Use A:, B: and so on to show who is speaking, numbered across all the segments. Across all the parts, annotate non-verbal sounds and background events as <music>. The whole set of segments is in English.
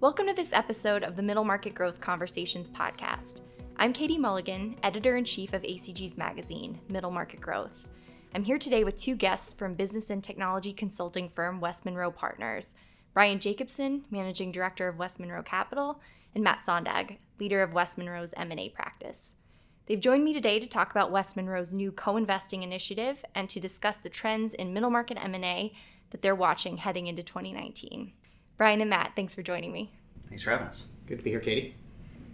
A: Welcome to this episode of the Middle Market Growth Conversations podcast. I'm Katie Mulligan, editor in chief of ACG's magazine, Middle Market Growth. I'm here today with two guests from business and technology consulting firm West Monroe Partners Brian Jacobson, managing director of West Monroe Capital, and Matt Sondag, leader of West Monroe's M&A practice. They've joined me today to talk about West Monroe's new co-investing initiative and to discuss the trends in middle market M&A that they're watching heading into 2019. Brian and Matt, thanks for joining me.
B: Thanks for having us.
C: Good to be here, Katie.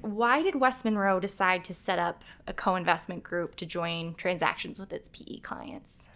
A: Why did West Monroe decide to set up a co-investment group to join transactions with its PE clients?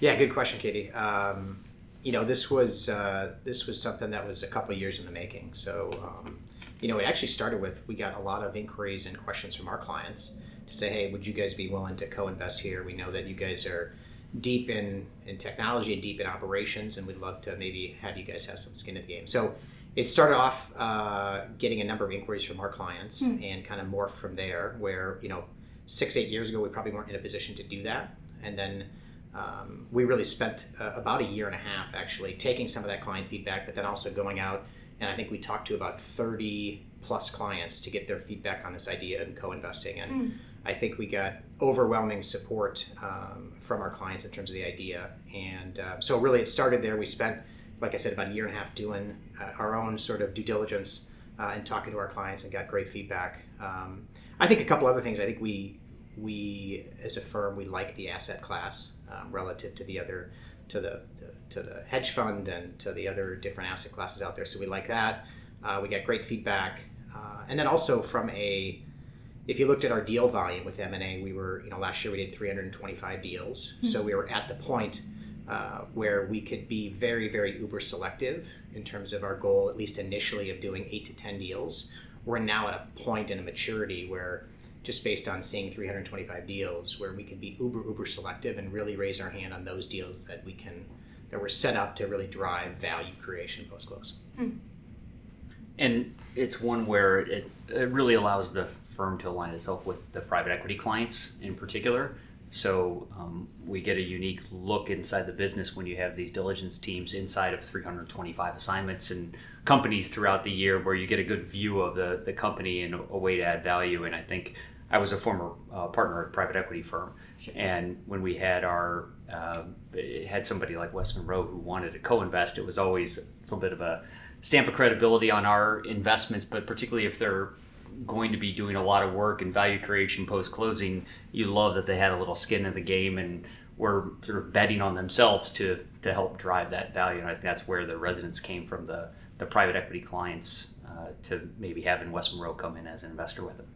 C: Yeah, good question, Katie. Um, you know, this was uh, this was something that was a couple of years in the making. So um, you know, it actually started with we got a lot of inquiries and questions from our clients to say, hey, would you guys be willing to co-invest here? We know that you guys are deep in, in technology and deep in operations, and we'd love to maybe have you guys have some skin in the game. So it started off uh, getting a number of inquiries from our clients mm. and kind of morphed from there, where, you know, six, eight years ago, we probably weren't in a position to do that. And then um, we really spent uh, about a year and a half actually taking some of that client feedback, but then also going out and I think we talked to about 30 plus clients to get their feedback on this idea and co-investing. And mm. I think we got overwhelming support um, from our clients in terms of the idea. And uh, so really it started there. We spent, like I said, about a year and a half doing uh, our own sort of due diligence uh, and talking to our clients and got great feedback. Um, I think a couple other things. I think we we as a firm we like the asset class um, relative to the other to the, to the hedge fund and to the other different asset classes out there. So we like that. Uh, we got great feedback, uh, and then also from a if you looked at our deal volume with M&A, we were, you know, last year we did 325 deals. Mm-hmm. So we were at the point uh, where we could be very, very uber selective in terms of our goal, at least initially, of doing eight to 10 deals. We're now at a point in a maturity where just based on seeing 325 deals where we can be uber uber selective and really raise our hand on those deals that we can that were set up to really drive value creation post close. Hmm.
B: And it's one where it, it really allows the firm to align itself with the private equity clients in particular. So um, we get a unique look inside the business when you have these diligence teams inside of 325 assignments and companies throughout the year where you get a good view of the, the company and a way to add value. And I think I was a former uh, partner at a private equity firm, and when we had our uh, had somebody like West Monroe who wanted to co-invest, it was always a little bit of a stamp of credibility on our investments. But particularly if they're going to be doing a lot of work and value creation post closing, you love that they had a little skin in the game and were sort of betting on themselves to to help drive that value. And I think that's where the resonance came from the the private equity clients uh, to maybe having West Monroe come in as an investor with them.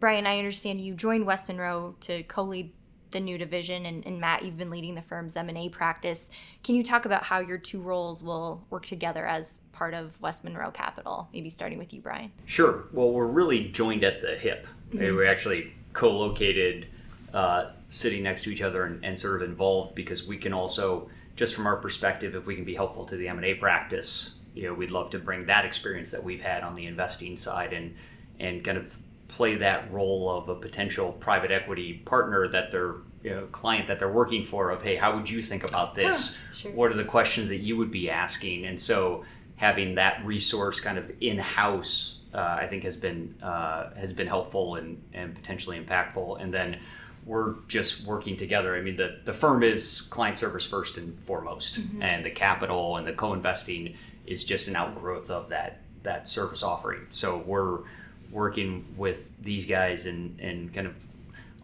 A: Brian, I understand you joined West Monroe to co-lead the new division, and, and Matt, you've been leading the firm's M&A practice. Can you talk about how your two roles will work together as part of West Monroe Capital? Maybe starting with you, Brian.
B: Sure. Well, we're really joined at the hip. Mm-hmm. We're actually co-located, uh, sitting next to each other, and, and sort of involved because we can also, just from our perspective, if we can be helpful to the M&A practice, you know, we'd love to bring that experience that we've had on the investing side and and kind of play that role of a potential private equity partner that they're you know, client that they're working for of hey how would you think about this? sure. what are the questions that you would be asking? And so having that resource kind of in-house uh, i think has been uh, has been helpful and, and potentially impactful. And then we're just working together. I mean the, the firm is client service first and foremost. Mm-hmm. and the capital and the co-investing is just an outgrowth of that that service offering. So we're working with these guys and, and kind of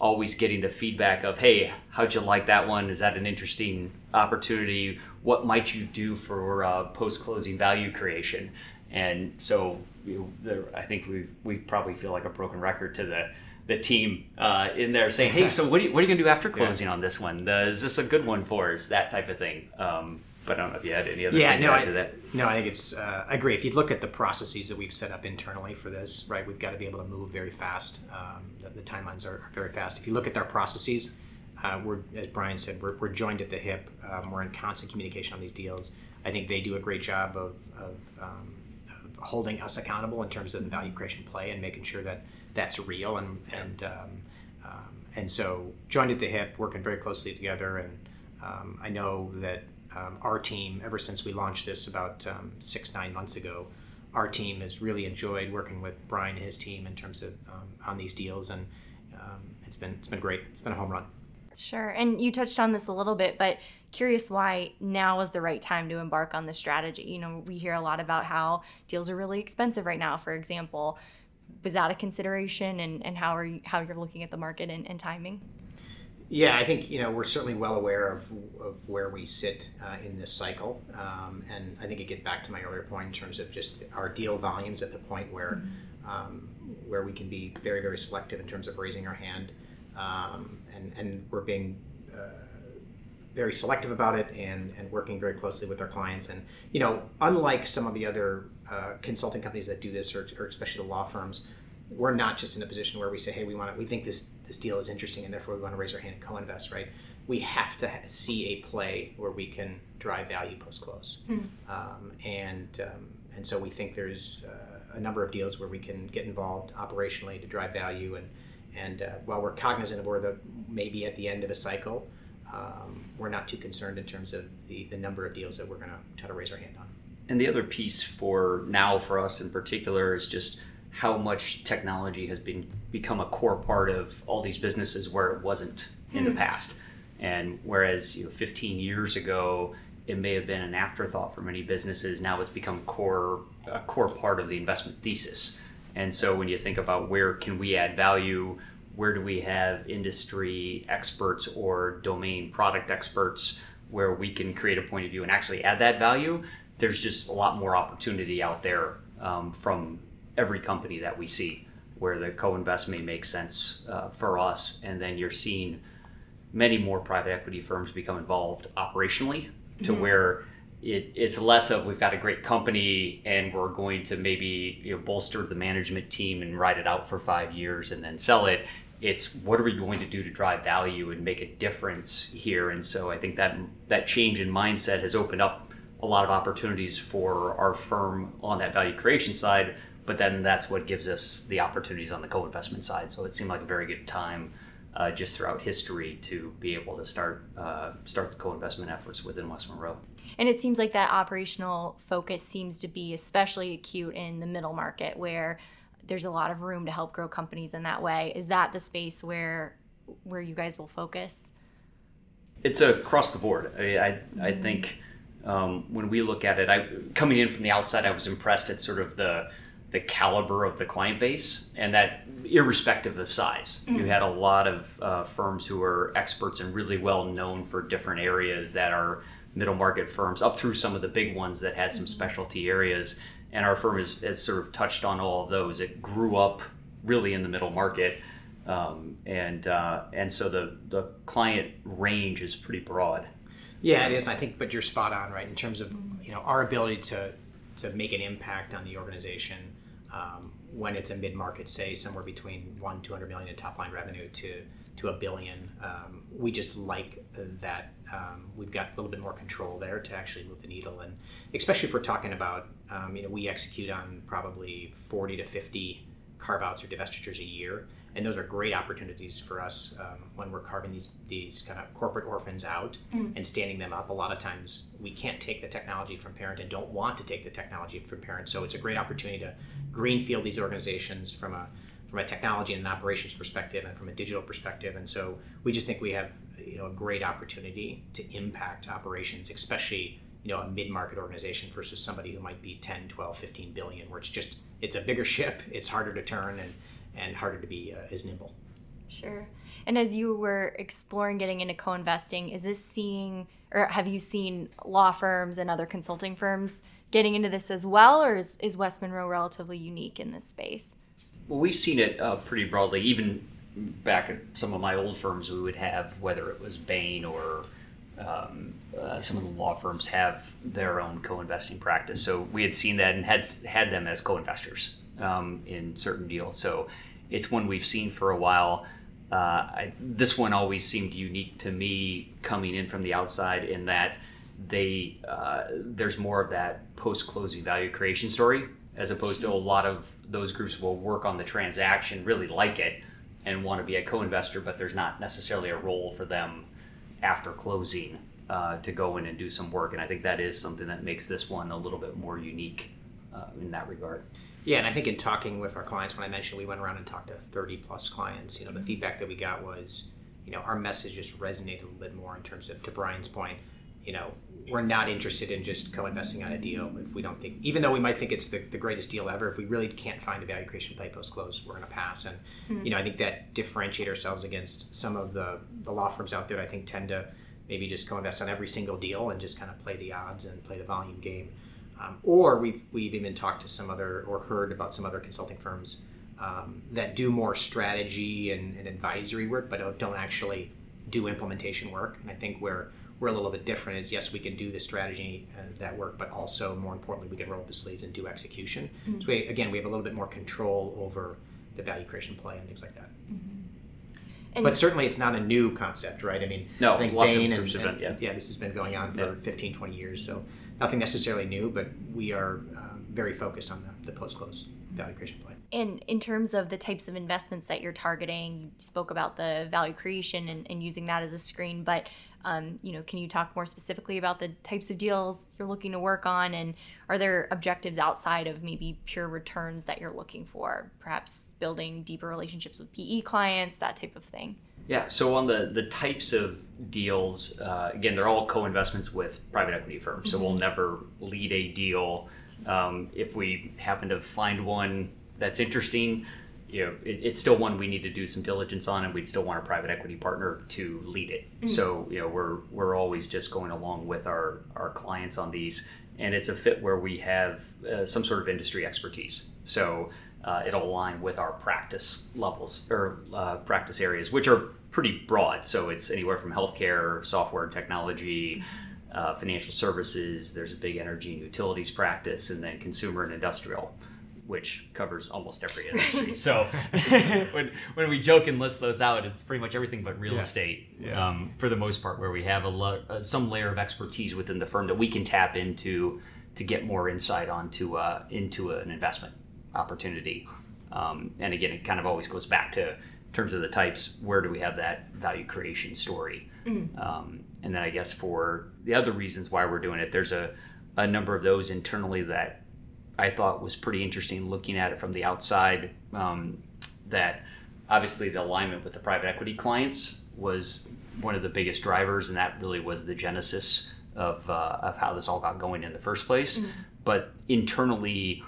B: always getting the feedback of, hey, how'd you like that one? Is that an interesting opportunity? What might you do for uh, post closing value creation? And so you know, there, I think we we probably feel like a broken record to the the team uh, in there saying, hey, so what are you, what are you going to do after <laughs> closing yeah. on this one? Uh, is this a good one for us? That type of thing. Um, but I don't know if you had any other
C: yeah, no, I, No, I think it's. Uh, I agree. If you look at the processes that we've set up internally for this, right, we've got to be able to move very fast. Um, the, the, timelines are, very fast. If you look at our processes, uh, we're as Brian said, we're, we're joined at the hip. Um, we're in constant communication on these deals. I think they do a great job of, of, um, of, holding us accountable in terms of the value creation play and making sure that that's real and and um, um, and so joined at the hip, working very closely together. And um, I know that um, our team, ever since we launched this about um, six, nine months ago, our team has really enjoyed working with Brian and his team in terms of um, on these deals, and um, it's been it's been great. It's been a home run.
A: Sure. And you touched on this a little bit, but curious why now is the right time to embark on this strategy. You know, we hear a lot about how deals are really expensive right now, for example. Was that a consideration and, and how are you, how you're looking at the market and, and timing?
C: Yeah, I think you know we're certainly well aware of, of where we sit uh, in this cycle, um, and I think it gets back to my earlier point in terms of just our deal volumes at the point where mm-hmm. um, where we can be very very selective in terms of raising our hand, um, and and we're being uh, very selective about it and and working very closely with our clients, and you know unlike some of the other uh, consulting companies that do this, or, or especially the law firms we're not just in a position where we say, hey, we want to, we think this this deal is interesting, and therefore we want to raise our hand and co-invest, right? We have to see a play where we can drive value post close, mm. um, and um, and so we think there's uh, a number of deals where we can get involved operationally to drive value, and and uh, while we're cognizant of where the maybe at the end of a cycle, um, we're not too concerned in terms of the the number of deals that we're going to try to raise our hand on.
B: And the other piece for now for us in particular is just how much technology has been become a core part of all these businesses where it wasn't in the hmm. past. And whereas you know, 15 years ago, it may have been an afterthought for many businesses. Now it's become core a core part of the investment thesis. And so when you think about where can we add value, where do we have industry experts or domain product experts where we can create a point of view and actually add that value, there's just a lot more opportunity out there um, from every company that we see where the co-invest may make sense uh, for us. And then you're seeing many more private equity firms become involved operationally to mm-hmm. where it, it's less of we've got a great company and we're going to maybe you know, bolster the management team and ride it out for five years and then sell it. It's what are we going to do to drive value and make a difference here? And so i think that that change in mindset has opened up a lot of opportunities for our firm on that value creation side but then that's what gives us the opportunities on the co-investment side. So it seemed like a very good time uh, just throughout history to be able to start uh, start the co-investment efforts within West Monroe.
A: And it seems like that operational focus seems to be especially acute in the middle market where there's a lot of room to help grow companies in that way. Is that the space where where you guys will focus?
B: It's across the board. I I, mm-hmm. I think um, when we look at it, I coming in from the outside, I was impressed at sort of the the caliber of the client base, and that irrespective of size. Mm-hmm. You had a lot of uh, firms who are experts and really well known for different areas that are middle market firms, up through some of the big ones that had some mm-hmm. specialty areas. And our firm has, has sort of touched on all of those. It grew up really in the middle market. Um, and uh, and so the, the client range is pretty broad.
C: Yeah, it is. And I think, but you're spot on, right? In terms of you know our ability to to make an impact on the organization um, when it's a mid market, say somewhere between one two hundred million in top line revenue to to a billion. Um, we just like that um, we've got a little bit more control there to actually move the needle, and especially if we're talking about um, you know we execute on probably forty to fifty carve outs or divestitures a year and those are great opportunities for us um, when we're carving these these kind of corporate orphans out mm. and standing them up. A lot of times we can't take the technology from parent and don't want to take the technology from parent, so it's a great opportunity to greenfield these organizations from a from a technology and an operations perspective and from a digital perspective. And so we just think we have you know a great opportunity to impact operations, especially you know a mid-market organization versus somebody who might be 10 12 15 billion where it's just it's a bigger ship it's harder to turn and and harder to be uh, as nimble.
A: Sure. And as you were exploring getting into co-investing, is this seeing or have you seen law firms and other consulting firms getting into this as well, or is, is West Monroe relatively unique in this space?
B: Well, we've seen it uh, pretty broadly. Even back at some of my old firms, we would have whether it was Bain or um, uh, some of the law firms have their own co-investing practice. So we had seen that and had had them as co-investors um, in certain deals. So it's one we've seen for a while. Uh, I, this one always seemed unique to me coming in from the outside in that they uh, there's more of that post closing value creation story as opposed to a lot of those groups will work on the transaction, really like it, and want to be a co-investor, but there's not necessarily a role for them after closing uh, to go in and do some work. And I think that is something that makes this one a little bit more unique uh, in that regard.
C: Yeah, and I think in talking with our clients, when I mentioned we went around and talked to 30 plus clients, you know, the feedback that we got was, you know, our message just resonated a little bit more in terms of, to Brian's point, you know, we're not interested in just co-investing on a deal if we don't think, even though we might think it's the, the greatest deal ever, if we really can't find a value creation play post close, we're going to pass. And mm-hmm. you know, I think that differentiate ourselves against some of the the law firms out there. I think tend to maybe just co-invest on every single deal and just kind of play the odds and play the volume game. Um, or we've we've even talked to some other or heard about some other consulting firms um, that do more strategy and, and advisory work, but don't, don't actually do implementation work. And I think where we're a little bit different is yes we can do the strategy and that work but also more importantly we can roll up the sleeves and do execution mm-hmm. so we, again we have a little bit more control over the value creation play and things like that mm-hmm. but certainly it's not a new concept right i mean
B: no
C: i think
B: lots
C: Bain
B: of
C: and,
B: and,
C: yeah. yeah this has been going on for yeah. 15 20 years so nothing necessarily new but we are um, very focused on the, the post-close value creation play
A: and in terms of the types of investments that you're targeting, you spoke about the value creation and, and using that as a screen, but um, you know, can you talk more specifically about the types of deals you're looking to work on, and are there objectives outside of maybe pure returns that you're looking for? Perhaps building deeper relationships with PE clients, that type of thing.
B: Yeah. So on the the types of deals, uh, again, they're all co-investments with private equity firms. So mm-hmm. we'll never lead a deal. Um, if we happen to find one that's interesting, you know, it, it's still one we need to do some diligence on, and we'd still want a private equity partner to lead it. Mm-hmm. So you know, we're we're always just going along with our our clients on these, and it's a fit where we have uh, some sort of industry expertise. So uh, it'll align with our practice levels or uh, practice areas, which are pretty broad. So it's anywhere from healthcare, software, technology. Uh, financial services, there's a big energy and utilities practice, and then consumer and industrial which covers almost every <laughs> industry. so <laughs> when, when we joke and list those out, it's pretty much everything but real yeah. estate yeah. Um, for the most part, where we have a lo- uh, some layer of expertise within the firm that we can tap into to get more insight onto uh, into an investment opportunity. Um, and again, it kind of always goes back to in terms of the types. Where do we have that value creation story? Mm. Um, and then I guess for the other reasons why we're doing it, there's a a number of those internally that I thought was pretty interesting looking at it from the outside. Um, that obviously the alignment with the private equity clients was one of the biggest drivers, and that really was the genesis of, uh, of how this all got going in the first place. Mm-hmm. But internally,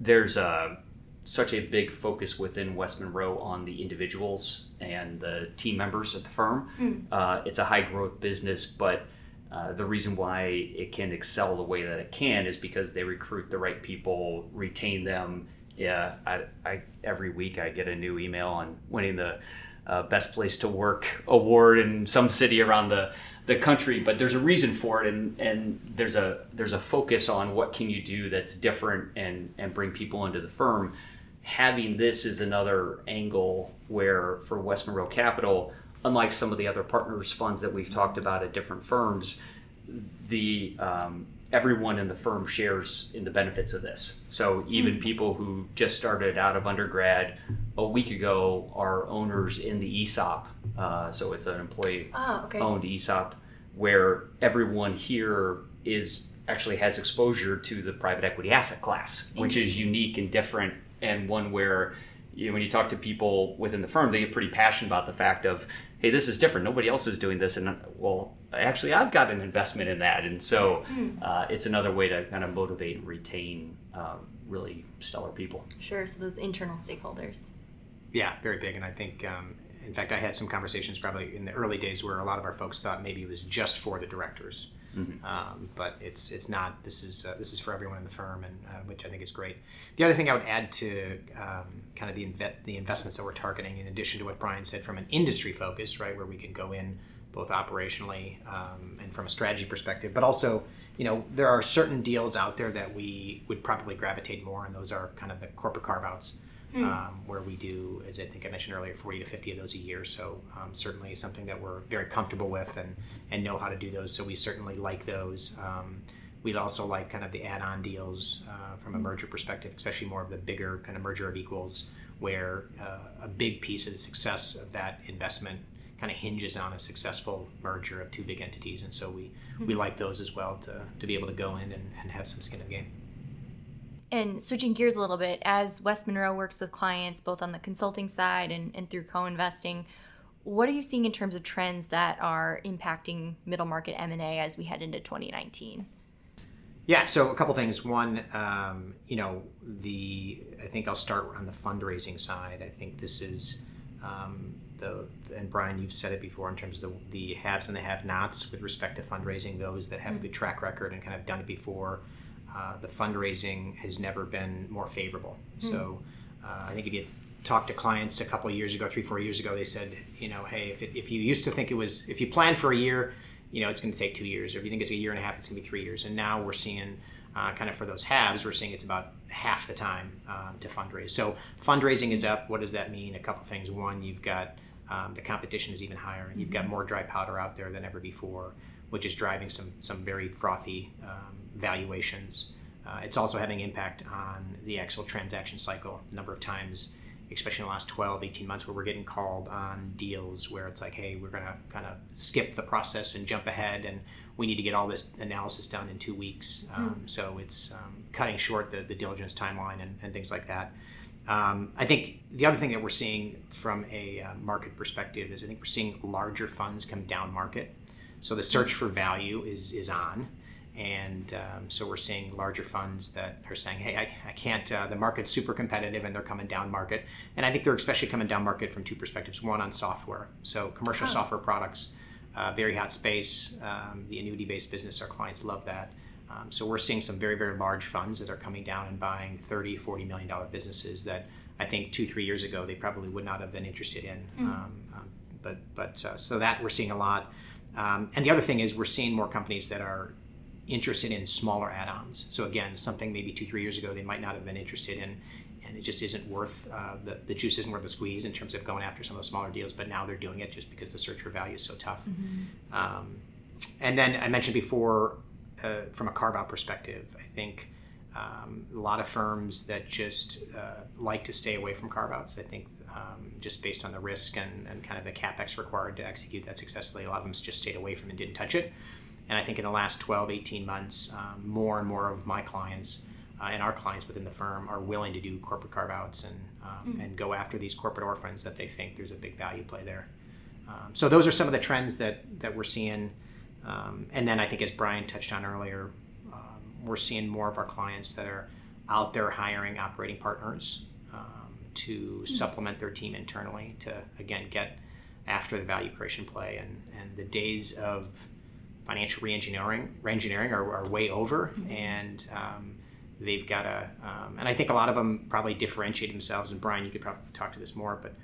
B: there's a, such a big focus within West Monroe on the individuals and the team members at the firm. Mm. Uh, it's a high growth business, but uh, the reason why it can excel the way that it can is because they recruit the right people, retain them. Yeah, I, I every week I get a new email on winning the uh, best place to work award in some city around the the country. But there's a reason for it, and and there's a there's a focus on what can you do that's different and and bring people into the firm. Having this is another angle where for West Monroe Capital unlike some of the other partners funds that we've talked about at different firms, the um, everyone in the firm shares in the benefits of this. So even mm-hmm. people who just started out of undergrad a week ago are owners in the ESOP. Uh, so it's an employee oh, okay. owned ESOP where everyone here is actually has exposure to the private equity asset class, which is unique and different and one where you know, when you talk to people within the firm, they get pretty passionate about the fact of hey, this is different. Nobody else is doing this, and well, actually, I've got an investment in that, and so hmm. uh, it's another way to kind of motivate and retain um, really stellar people.
A: Sure. So those internal stakeholders.
C: Yeah, very big, and I think. Um, in fact, I had some conversations probably in the early days where a lot of our folks thought maybe it was just for the directors. Mm-hmm. Um, but it's it's not. This is uh, this is for everyone in the firm, and uh, which I think is great. The other thing I would add to um, kind of the inve- the investments that we're targeting, in addition to what Brian said, from an industry focus, right, where we can go in both operationally um, and from a strategy perspective, but also, you know, there are certain deals out there that we would probably gravitate more, and those are kind of the corporate carve outs mm. um, where we do, as I think I mentioned earlier, 40 to 50 of those a year. So um, certainly something that we're very comfortable with and, and know how to do those. So we certainly like those. Um, we'd also like kind of the add-on deals uh, from a hmm. merger perspective, especially more of the bigger kind of merger of equals, where uh, a big piece of the success of that investment kind of hinges on a successful merger of two big entities. And so we, mm-hmm. we like those as well to, to be able to go in and, and have some skin in the game.
A: And switching gears a little bit, as West Monroe works with clients both on the consulting side and, and through co investing, what are you seeing in terms of trends that are impacting middle market M&A as we head into 2019?
C: Yeah, so a couple things. One, um, you know, the I think I'll start on the fundraising side. I think this is um, the and Brian, you've said it before in terms of the, the haves and the have-nots with respect to fundraising. Those that have mm-hmm. a good track record and kind of done it before, uh, the fundraising has never been more favorable. Mm-hmm. So uh, I think if you talked to clients a couple of years ago, three, four years ago, they said, you know, hey, if, it, if you used to think it was, if you plan for a year, you know, it's going to take two years, or if you think it's a year and a half, it's going to be three years. And now we're seeing, uh, kind of for those halves, we're seeing it's about half the time um, to fundraise. So fundraising is up. What does that mean? A couple things. One, you've got um, the competition is even higher. You've got mm-hmm. more dry powder out there than ever before, which is driving some some very frothy um, valuations. Uh, it's also having impact on the actual transaction cycle. A number of times especially in the last 12, 18 months, where we're getting called on deals where it's like, hey, we're going to kind of skip the process and jump ahead, and we need to get all this analysis done in two weeks. Um, so it's um, cutting short the, the diligence timeline and, and things like that. Um, I think the other thing that we're seeing from a uh, market perspective is I think we're seeing larger funds come down market. So the search for value is is on. And um, so we're seeing larger funds that are saying, hey, I, I can't, uh, the market's super competitive and they're coming down market. And I think they're especially coming down market from two perspectives. One on software. So commercial oh. software products, uh, very hot space. Um, the annuity based business, our clients love that. Um, so we're seeing some very, very large funds that are coming down and buying 30, 40 million dollar businesses that I think two, three years ago they probably would not have been interested in. Mm. but but uh, so that we're seeing a lot. Um, and the other thing is we're seeing more companies that are interested in smaller add-ons. So again, something maybe two, three years ago they might not have been interested in, and it just isn't worth uh, the the juice isn't worth the squeeze in terms of going after some of the smaller deals. But now they're doing it just because the search for value is so tough. Mm-hmm. Um, and then I mentioned before, uh, from a carve out perspective, I think. Um, a lot of firms that just uh, like to stay away from carve outs. I think um, just based on the risk and, and kind of the capex required to execute that successfully, a lot of them just stayed away from and didn't touch it. And I think in the last 12, 18 months, um, more and more of my clients uh, and our clients within the firm are willing to do corporate carve outs and, um, mm. and go after these corporate orphans that they think there's a big value play there. Um, so those are some of the trends that, that we're seeing. Um, and then I think, as Brian touched on earlier, um, we're seeing more of our clients that are out there hiring operating partners to supplement their team internally to, again, get after the value creation play. And, and the days of financial reengineering reengineering are, are way over, mm-hmm. and um, they've got a. Um, and I think a lot of them probably differentiate themselves. And Brian, you could probably talk to this more, but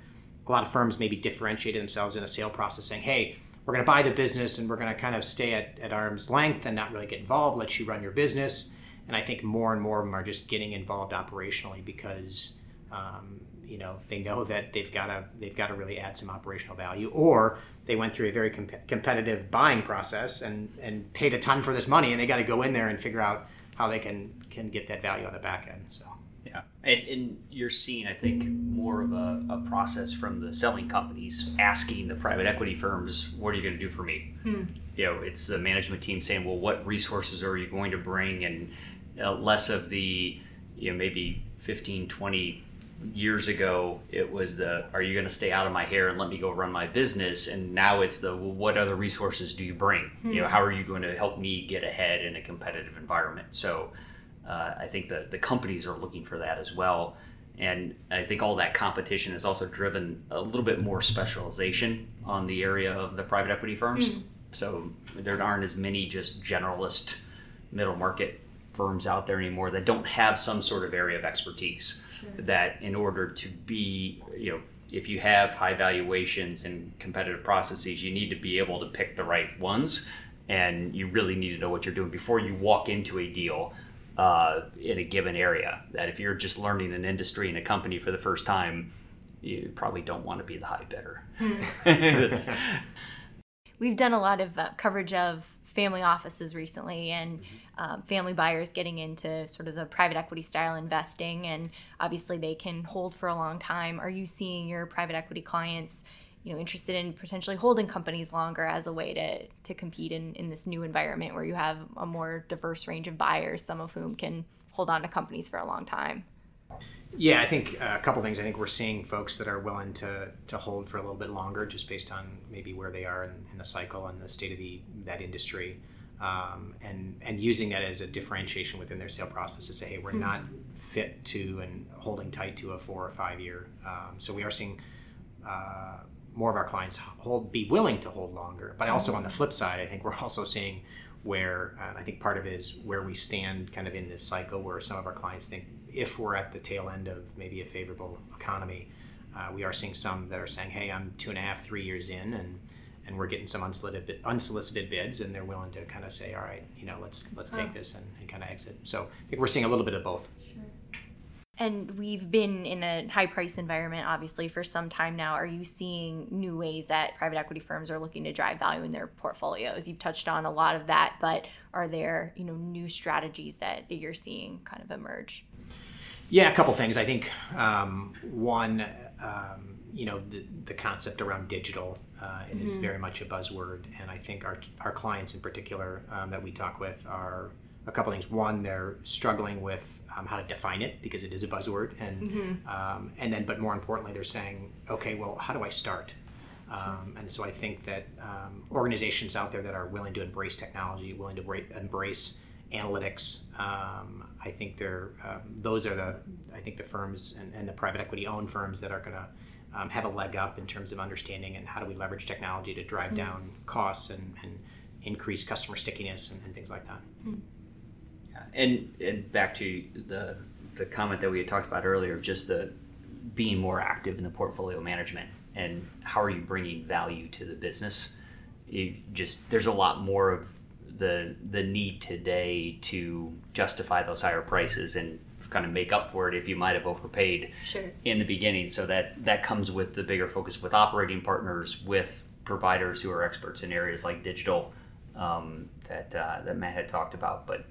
C: a lot of firms maybe differentiated themselves in a sale process, saying, "Hey, we're going to buy the business, and we're going to kind of stay at, at arm's length and not really get involved. Let you run your business." And I think more and more of them are just getting involved operationally because um, you know they know that they've got to they've got to really add some operational value or they went through a very comp- competitive buying process and and paid a ton for this money and they got to go in there and figure out how they can can get that value on the back end so.
B: Yeah and, and you're seeing i think more of a, a, process from the selling companies asking the private equity firms what are you going to do for me? Hmm. you know it's the management team saying well what resources are you going to bring? And uh, less of the you know maybe 15 20 years ago it was the are you going to stay out of my hair and let me go run my business? And now it's the well, what other resources do you bring? Mm-hmm. you know how are you going to help me get ahead in a competitive environment? So uh, i think that the companies are looking for that as well. And i think all that competition has also driven a little bit more specialization on the area of the private equity firms. Mm-hmm. so there aren't as many just generalist middle market firms out there anymore that don't have some sort of area of expertise sure. that in order to be you know if you have high valuations and competitive processes you need to be able to pick the right ones and you really need to know what you're doing before you walk into a deal uh, in a given area that if you're just learning an industry and a company for the first time you probably don't want to be the high bidder hmm. <laughs> <laughs>
A: we've done a lot of uh, coverage of family offices recently and um, family buyers getting into sort of the private equity style investing and obviously they can hold for a long time are you seeing your private equity clients you know interested in potentially holding companies longer as a way to to compete in in this new environment where you have a more diverse range of buyers some of whom can hold on to companies for a long time?
C: Yeah, I think uh, a couple things. I think we're seeing folks that are willing to, to hold for a little bit longer, just based on maybe where they are in, in the cycle and the state of the that industry, um, and and using that as a differentiation within their sale process to say, hey, we're mm-hmm. not fit to and holding tight to a four or five year. Um, so we are seeing uh, more of our clients hold be willing to hold longer. But also on the flip side, I think we're <laughs> also seeing where uh, I think part of it is where we stand kind of in this cycle where some of our clients think if we're at the tail end of maybe a favorable economy, uh, we are seeing some that are saying, hey, I'm two and a half, three years in and and we're getting some unsolicited unsolicited bids, and they're willing to kind of say, all right, you know, let's let's take this and, and kind of exit. So I think we're seeing a little bit of both. Sure.
A: And we've been in a high price environment, obviously, for some time now. Are you seeing new ways that private equity firms are looking to drive value in their portfolios? You've touched on a lot of that, but are there, you know, new strategies that, that you're seeing kind of emerge?
C: Yeah, a couple things. I think um, one, um, you know, the, the concept around digital uh, mm-hmm. is very much a buzzword, and I think our our clients in particular um, that we talk with are a couple things. One, they're struggling with um, how to define it because it is a buzzword, and mm-hmm. um, and then, but more importantly, they're saying, okay, well, how do I start? Um, and so I think that um, organizations out there that are willing to embrace technology, willing to embrace analytics, um, I think they're um, those are the I think the firms and, and the private equity owned firms that are going to um, have a leg up in terms of understanding and how do we leverage technology to drive mm-hmm. down costs and, and increase customer stickiness and, and things like that. Mm-hmm
B: and and back to the the comment that we had talked about earlier, just the being more active in the portfolio management and how are you bringing value to the business. You just there's a lot more of the the need today to justify those higher prices and kind of make up for it if you might have overpaid
A: sure.
B: in the beginning. So that that comes with the bigger focus with operating partners, with providers who are experts in areas like digital um, that uh, that Matt had talked about, but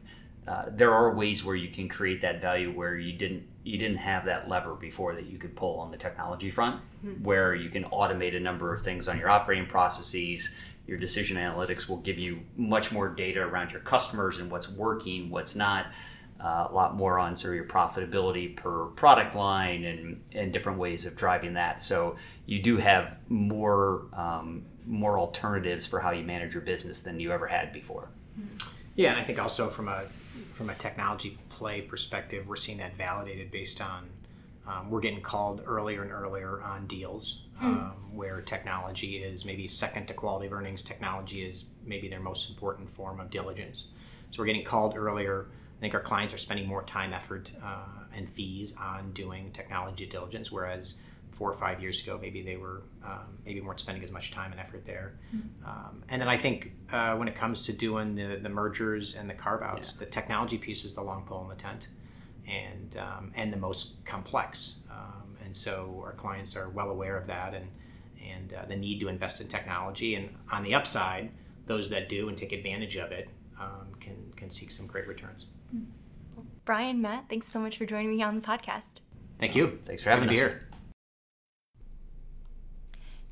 B: uh, there are ways where you can create that value where you didn't you didn't have that lever before that you could pull on the technology front mm-hmm. where you can automate a number of things on your operating processes your decision analytics will give you much more data around your customers and what's working what's not. Uh, a lot more on sort of your profitability per product line and, and different ways of driving that. So you do have more um, more alternatives for how you manage your business than you ever had before.
C: Yeah and i think also from a from a technology play perspective, we're seeing that validated based on um, we're getting called earlier and earlier on deals hmm. um, where technology is maybe second to quality of earnings. Technology is maybe their most important form of diligence. So we're getting called earlier. I think our clients are spending more time, effort, uh, and fees on doing technology diligence, whereas four or five years ago, maybe they were um, maybe weren't spending as much time and effort there. Mm-hmm. Um, and then I think uh, when it comes to doing the, the mergers and the carve outs, yeah. the technology piece is the long pole in the tent, and um, and the most complex. Um, and so our clients are well aware of that and and uh, the need to invest in technology. And on the upside, those that do and take advantage of it um, can can seek some great returns.
A: Brian, Matt, thanks so much for joining me on the podcast.
C: Thank you.
B: Thanks for having us. Here.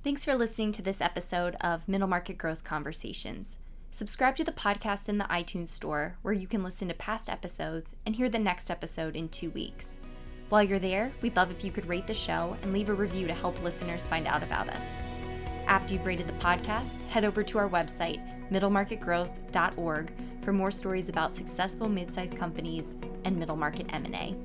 A: Thanks for listening to this episode of Middle Market Growth Conversations. Subscribe to the podcast in the iTunes Store, where you can listen to past episodes and hear the next episode in two weeks. While you're there, we'd love if you could rate the show and leave a review to help listeners find out about us. After you've rated the podcast, head over to our website, middlemarketgrowth.org, for more stories about successful mid-sized companies and middle market M&A.